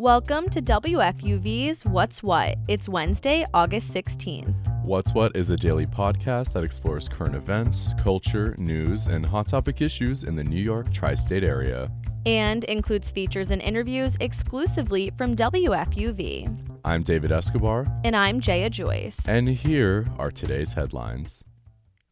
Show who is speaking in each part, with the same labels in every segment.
Speaker 1: Welcome to WFUV's What's What. It's Wednesday, August 16th.
Speaker 2: What's What is a daily podcast that explores current events, culture, news, and hot topic issues in the New York tri state area.
Speaker 1: And includes features and interviews exclusively from WFUV.
Speaker 2: I'm David Escobar.
Speaker 1: And I'm Jaya Joyce.
Speaker 2: And here are today's headlines.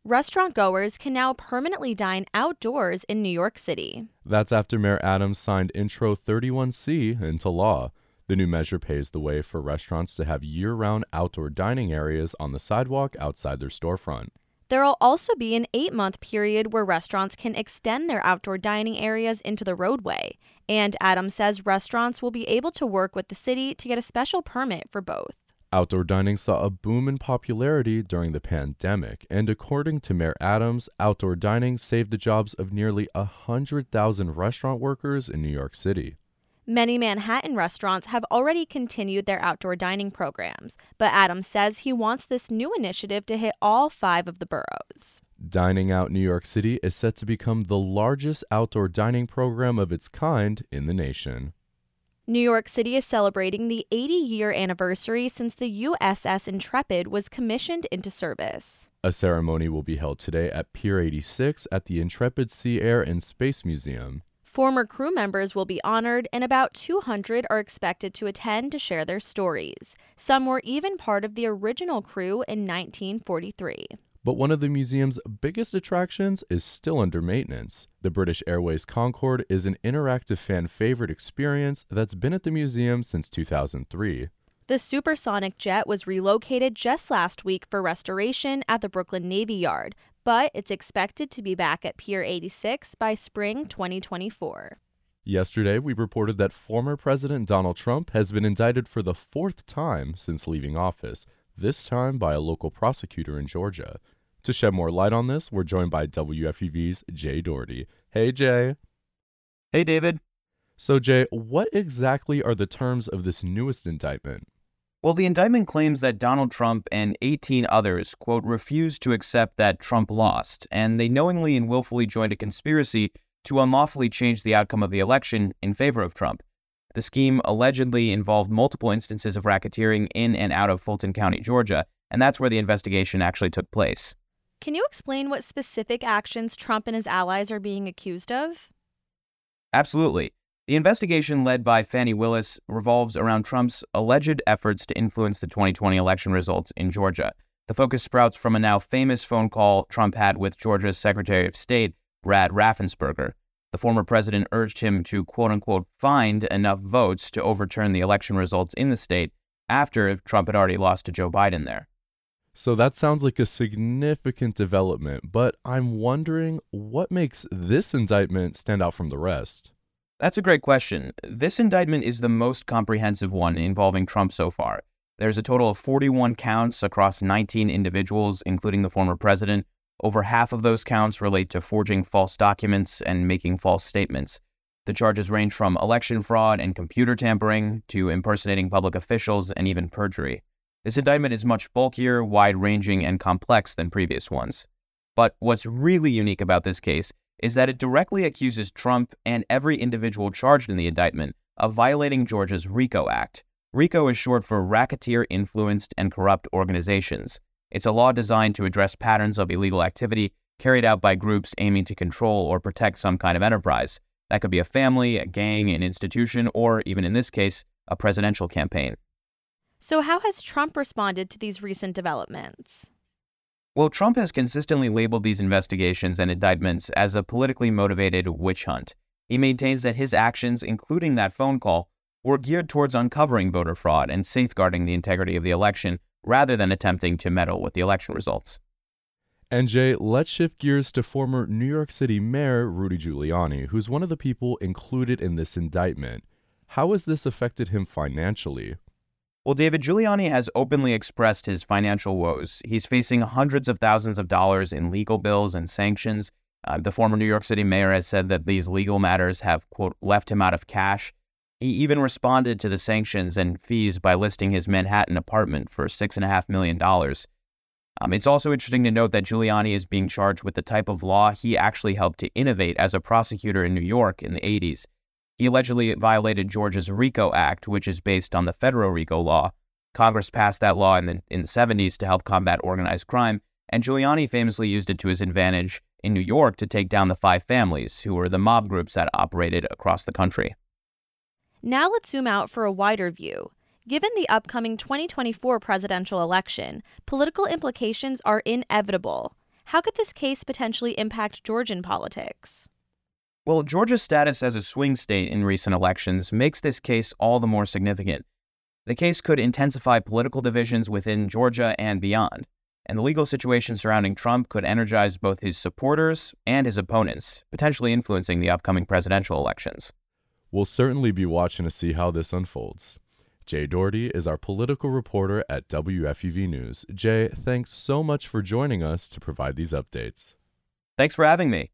Speaker 1: Restaurant goers can now permanently dine outdoors in New York City.
Speaker 2: That's after Mayor Adams signed Intro 31C into law. The new measure paves the way for restaurants to have year round outdoor dining areas on the sidewalk outside their storefront.
Speaker 1: There will also be an eight month period where restaurants can extend their outdoor dining areas into the roadway. And Adams says restaurants will be able to work with the city to get a special permit for both.
Speaker 2: Outdoor dining saw a boom in popularity during the pandemic, and according to Mayor Adams, outdoor dining saved the jobs of nearly 100,000 restaurant workers in New York City.
Speaker 1: Many Manhattan restaurants have already continued their outdoor dining programs, but Adams says he wants this new initiative to hit all five of the boroughs.
Speaker 2: Dining Out New York City is set to become the largest outdoor dining program of its kind in the nation.
Speaker 1: New York City is celebrating the 80 year anniversary since the USS Intrepid was commissioned into service.
Speaker 2: A ceremony will be held today at Pier 86 at the Intrepid Sea Air and Space Museum.
Speaker 1: Former crew members will be honored, and about 200 are expected to attend to share their stories. Some were even part of the original crew in 1943.
Speaker 2: But one of the museum's biggest attractions is still under maintenance. The British Airways Concorde is an interactive fan favorite experience that's been at the museum since 2003.
Speaker 1: The supersonic jet was relocated just last week for restoration at the Brooklyn Navy Yard, but it's expected to be back at Pier 86 by spring 2024.
Speaker 2: Yesterday, we reported that former President Donald Trump has been indicted for the fourth time since leaving office, this time by a local prosecutor in Georgia. To shed more light on this, we're joined by WFUV's Jay Doherty. Hey, Jay.
Speaker 3: Hey, David.
Speaker 2: So, Jay, what exactly are the terms of this newest indictment?
Speaker 3: Well, the indictment claims that Donald Trump and 18 others, quote, refused to accept that Trump lost, and they knowingly and willfully joined a conspiracy to unlawfully change the outcome of the election in favor of Trump. The scheme allegedly involved multiple instances of racketeering in and out of Fulton County, Georgia, and that's where the investigation actually took place.
Speaker 1: Can you explain what specific actions Trump and his allies are being accused of?
Speaker 3: Absolutely. The investigation led by Fani Willis revolves around Trump's alleged efforts to influence the 2020 election results in Georgia. The focus sprouts from a now famous phone call Trump had with Georgia's Secretary of State, Brad Raffensperger. The former president urged him to quote unquote find enough votes to overturn the election results in the state after Trump had already lost to Joe Biden there.
Speaker 2: So that sounds like a significant development, but I'm wondering what makes this indictment stand out from the rest?
Speaker 3: That's a great question. This indictment is the most comprehensive one involving Trump so far. There's a total of 41 counts across 19 individuals, including the former president. Over half of those counts relate to forging false documents and making false statements. The charges range from election fraud and computer tampering to impersonating public officials and even perjury. This indictment is much bulkier, wide ranging, and complex than previous ones. But what's really unique about this case is that it directly accuses Trump and every individual charged in the indictment of violating Georgia's RICO Act. RICO is short for Racketeer Influenced and Corrupt Organizations. It's a law designed to address patterns of illegal activity carried out by groups aiming to control or protect some kind of enterprise. That could be a family, a gang, an institution, or even in this case, a presidential campaign.
Speaker 1: So, how has Trump responded to these recent developments?
Speaker 3: Well, Trump has consistently labeled these investigations and indictments as a politically motivated witch hunt. He maintains that his actions, including that phone call, were geared towards uncovering voter fraud and safeguarding the integrity of the election rather than attempting to meddle with the election results.
Speaker 2: And Jay, let's shift gears to former New York City Mayor Rudy Giuliani, who's one of the people included in this indictment. How has this affected him financially?
Speaker 3: Well, David Giuliani has openly expressed his financial woes. He's facing hundreds of thousands of dollars in legal bills and sanctions. Uh, the former New York City mayor has said that these legal matters have, quote, left him out of cash. He even responded to the sanctions and fees by listing his Manhattan apartment for $6.5 million. Um, it's also interesting to note that Giuliani is being charged with the type of law he actually helped to innovate as a prosecutor in New York in the 80s. He allegedly violated Georgia's RICO Act, which is based on the federal RICO law. Congress passed that law in the, in the 70s to help combat organized crime, and Giuliani famously used it to his advantage in New York to take down the five families, who were the mob groups that operated across the country.
Speaker 1: Now let's zoom out for a wider view. Given the upcoming 2024 presidential election, political implications are inevitable. How could this case potentially impact Georgian politics?
Speaker 3: Well, Georgia's status as a swing state in recent elections makes this case all the more significant. The case could intensify political divisions within Georgia and beyond, and the legal situation surrounding Trump could energize both his supporters and his opponents, potentially influencing the upcoming presidential elections.
Speaker 2: We'll certainly be watching to see how this unfolds. Jay Doherty is our political reporter at WFUV News. Jay, thanks so much for joining us to provide these updates.
Speaker 3: Thanks for having me.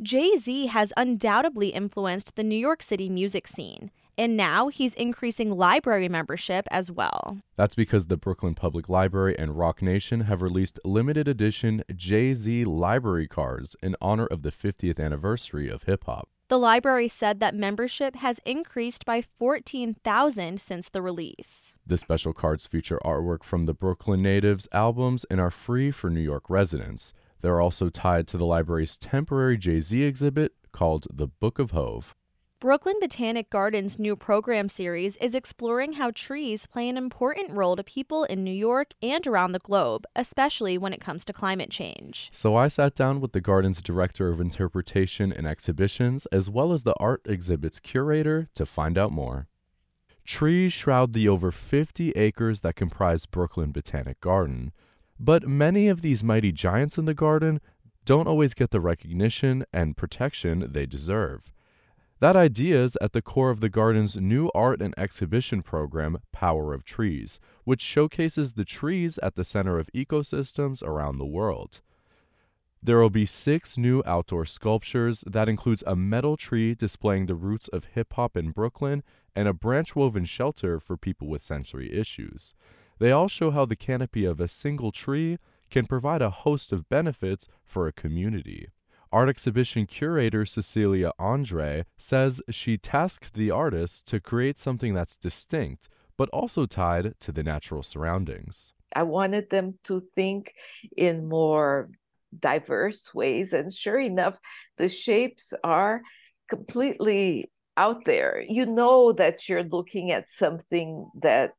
Speaker 1: Jay Z has undoubtedly influenced the New York City music scene, and now he's increasing library membership as well.
Speaker 2: That's because the Brooklyn Public Library and Roc Nation have released limited edition Jay Z library cards in honor of the 50th anniversary of hip hop.
Speaker 1: The library said that membership has increased by 14,000 since the release.
Speaker 2: The special cards feature artwork from the Brooklyn natives' albums and are free for New York residents. They're also tied to the library's temporary Jay Z exhibit called The Book of Hove.
Speaker 1: Brooklyn Botanic Gardens' new program series is exploring how trees play an important role to people in New York and around the globe, especially when it comes to climate change.
Speaker 2: So I sat down with the garden's director of interpretation and exhibitions, as well as the art exhibit's curator, to find out more. Trees shroud the over 50 acres that comprise Brooklyn Botanic Garden, but many of these mighty giants in the garden don't always get the recognition and protection they deserve. That idea is at the core of the garden's new art and exhibition program, Power of Trees, which showcases the trees at the center of ecosystems around the world. There will be six new outdoor sculptures that includes a metal tree displaying the roots of hip hop in Brooklyn and a branch woven shelter for people with sensory issues. They all show how the canopy of a single tree can provide a host of benefits for a community. Art exhibition curator Cecilia Andre says she tasked the artists to create something that's distinct, but also tied to the natural surroundings.
Speaker 4: I wanted them to think in more diverse ways. And sure enough, the shapes are completely out there. You know that you're looking at something that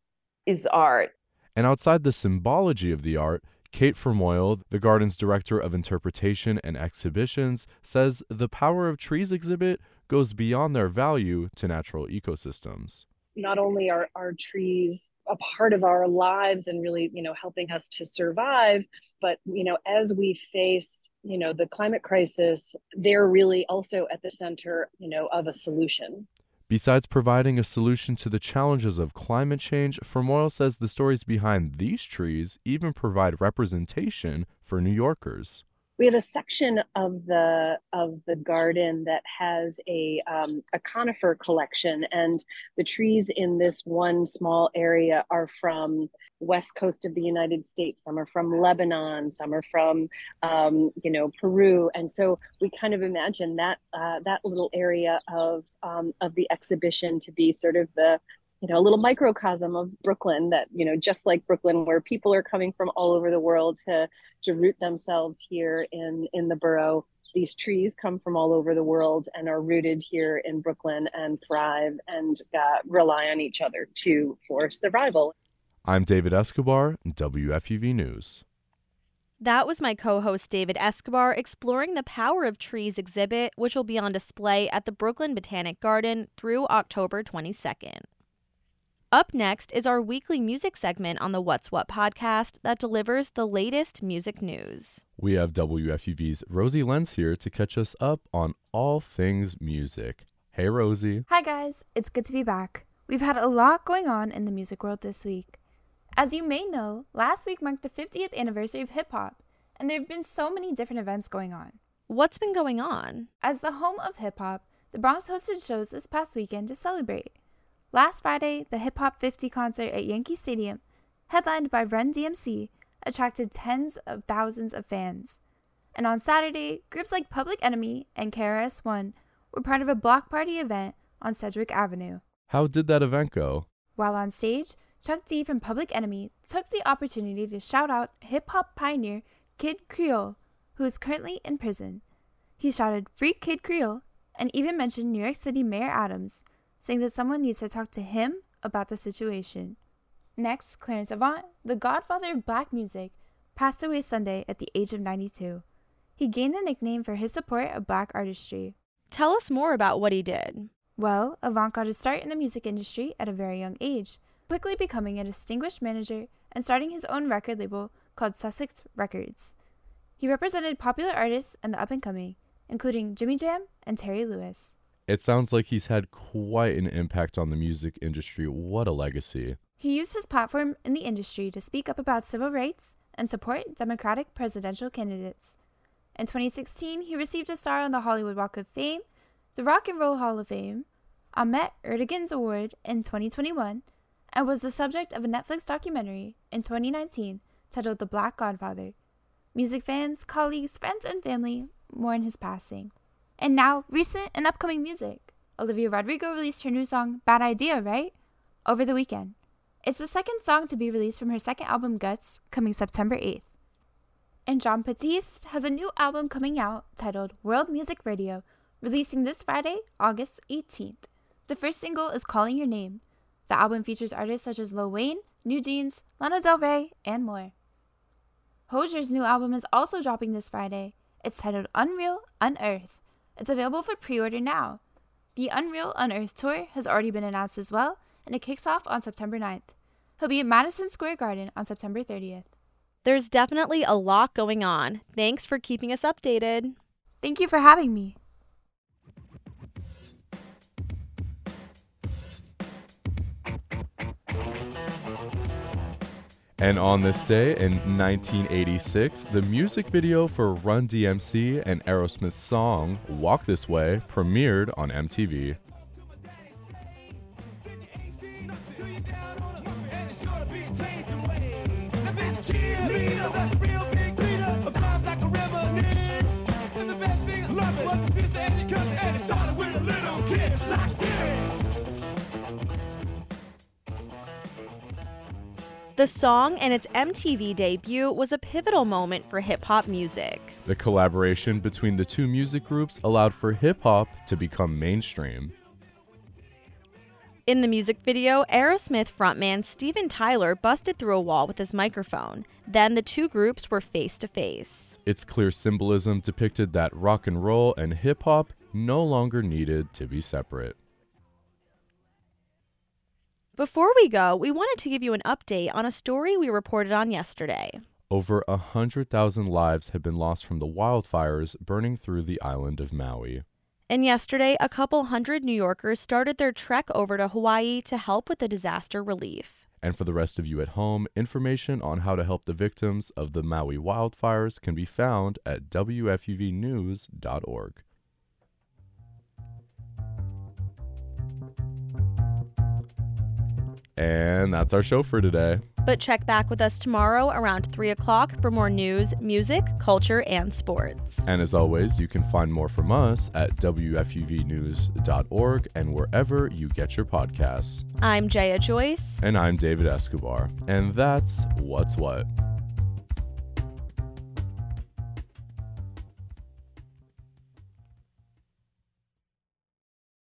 Speaker 4: is art.
Speaker 2: And outside the symbology of the art, Kate Fermoyle, the garden's director of interpretation and exhibitions, says the Power of Trees exhibit goes beyond their value to natural ecosystems.
Speaker 5: Not only are, are trees a part of our lives and really, you know, helping us to survive, but, you know, as we face, you know, the climate crisis, they're really also at the center, you know, of a solution.
Speaker 2: Besides providing a solution to the challenges of climate change, Fermoyle says the stories behind these trees even provide representation for New Yorkers
Speaker 5: we have a section of the of the garden that has a um, a conifer collection, and the trees in this one small area are from west coast of the United States. Some are from Lebanon, some are from um, you know Peru, and so we kind of imagine that uh, that little area of um, of the exhibition to be sort of the you know a little microcosm of brooklyn that you know just like brooklyn where people are coming from all over the world to to root themselves here in in the borough. These trees come from all over the world and are rooted here in brooklyn and thrive and uh, rely on each other to for survival.
Speaker 2: I'm david escobar wfuv news.
Speaker 1: That was my co host David Escobar exploring the Power of Trees exhibit, which will be on display at the Brooklyn Botanic Garden through October 22nd. Up next is our weekly music segment on the What's What podcast that delivers the latest music news.
Speaker 2: We have WFUV's Rosie Lenz here to catch us up on all things music. Hey, Rosie.
Speaker 6: Hi, guys. It's good to be back. We've had a lot going on in the music world this week. As you may know, last week marked the 50th anniversary of hip hop, and there have been so many different events going on.
Speaker 1: What's been going on?
Speaker 6: As the home of hip hop, the Bronx hosted shows this past weekend to celebrate. Last Friday, the Hip Hop 50 concert at Yankee Stadium, headlined by Run DMC, attracted tens of thousands of fans. And on Saturday, groups like Public Enemy and KRS One were part of a block party event on Sedgwick Avenue.
Speaker 2: How did that event go?
Speaker 6: While on stage, Chuck D from Public Enemy took the opportunity to shout out hip hop pioneer Kid Creole, who is currently in prison. He shouted, Free Kid Creole, and even mentioned New York City Mayor Adams, saying that someone needs to talk to him about the situation. Next, Clarence Avant, the godfather of black music, passed away Sunday at the age of 92. He gained the nickname for his support of black artistry.
Speaker 1: Tell us more about what he did.
Speaker 6: Well, Avant got his start in the music industry at a very young age, quickly becoming a distinguished manager and starting his own record label called Sussex Records. He represented popular artists and the up and coming, including Jimmy Jam and Terry Lewis.
Speaker 2: It sounds like he's had quite an impact on the music industry. What a legacy.
Speaker 6: He used his platform in the industry to speak up about civil rights and support Democratic presidential candidates. In 2016, he received a star on the Hollywood Walk of Fame, the Rock and Roll Hall of Fame, Ahmet Ertegun's Award in 2021, and was the subject of a Netflix documentary in 2019 titled The Black Godfather. Music fans, colleagues, friends, and family mourn his passing. And now, recent and upcoming music. Olivia Rodrigo released her new song, Bad Idea, right? Over the weekend. It's the second song to be released from her second album, Guts, coming September 8th. And Jon Batiste has a new album coming out titled World Music Radio, releasing this Friday, August 18th. The first single is Calling Your Name. The album features artists such as Lil Wayne, NewJeans, Lana Del Rey, and more. Hozier's new album is also dropping this Friday. It's titled Unreal Unearth. It's available for pre order now. The Unreal Unearth tour has already been announced as well, and it kicks off on September 9th. He'll be at Madison Square Garden on September 30th.
Speaker 1: There's definitely a lot going on. Thanks for keeping us updated.
Speaker 6: Thank you for having me.
Speaker 2: And on this day in 1986, the music video for Run DMC and Aerosmith's song Walk This Way premiered on MTV.
Speaker 1: The song and its MTV debut was a pivotal moment for hip hop music.
Speaker 2: The collaboration between the two music groups allowed for hip hop to become mainstream.
Speaker 1: In the music video, Aerosmith frontman Steven Tyler busted through a wall with his microphone. Then the two groups were face to face.
Speaker 2: Its clear symbolism depicted that rock and roll and hip hop no longer needed to be separate.
Speaker 1: Before we go, we wanted to give you an update on a story we reported on yesterday.
Speaker 2: Over a 100,000 lives have been lost from the wildfires burning through the island of Maui.
Speaker 1: And yesterday, a couple hundred New Yorkers started their trek over to Hawaii to help with the disaster relief.
Speaker 2: And for the rest of you at home, information on how to help the victims of the Maui wildfires can be found at WFUVnews.org. And that's our show for today.
Speaker 1: But check back with us tomorrow around 3 o'clock for more news, music, culture, and sports.
Speaker 2: And as always, you can find more from us at WFUVnews.org and wherever you get your podcasts.
Speaker 1: I'm Jaya Joyce.
Speaker 2: And I'm David Escobar. And that's What's What.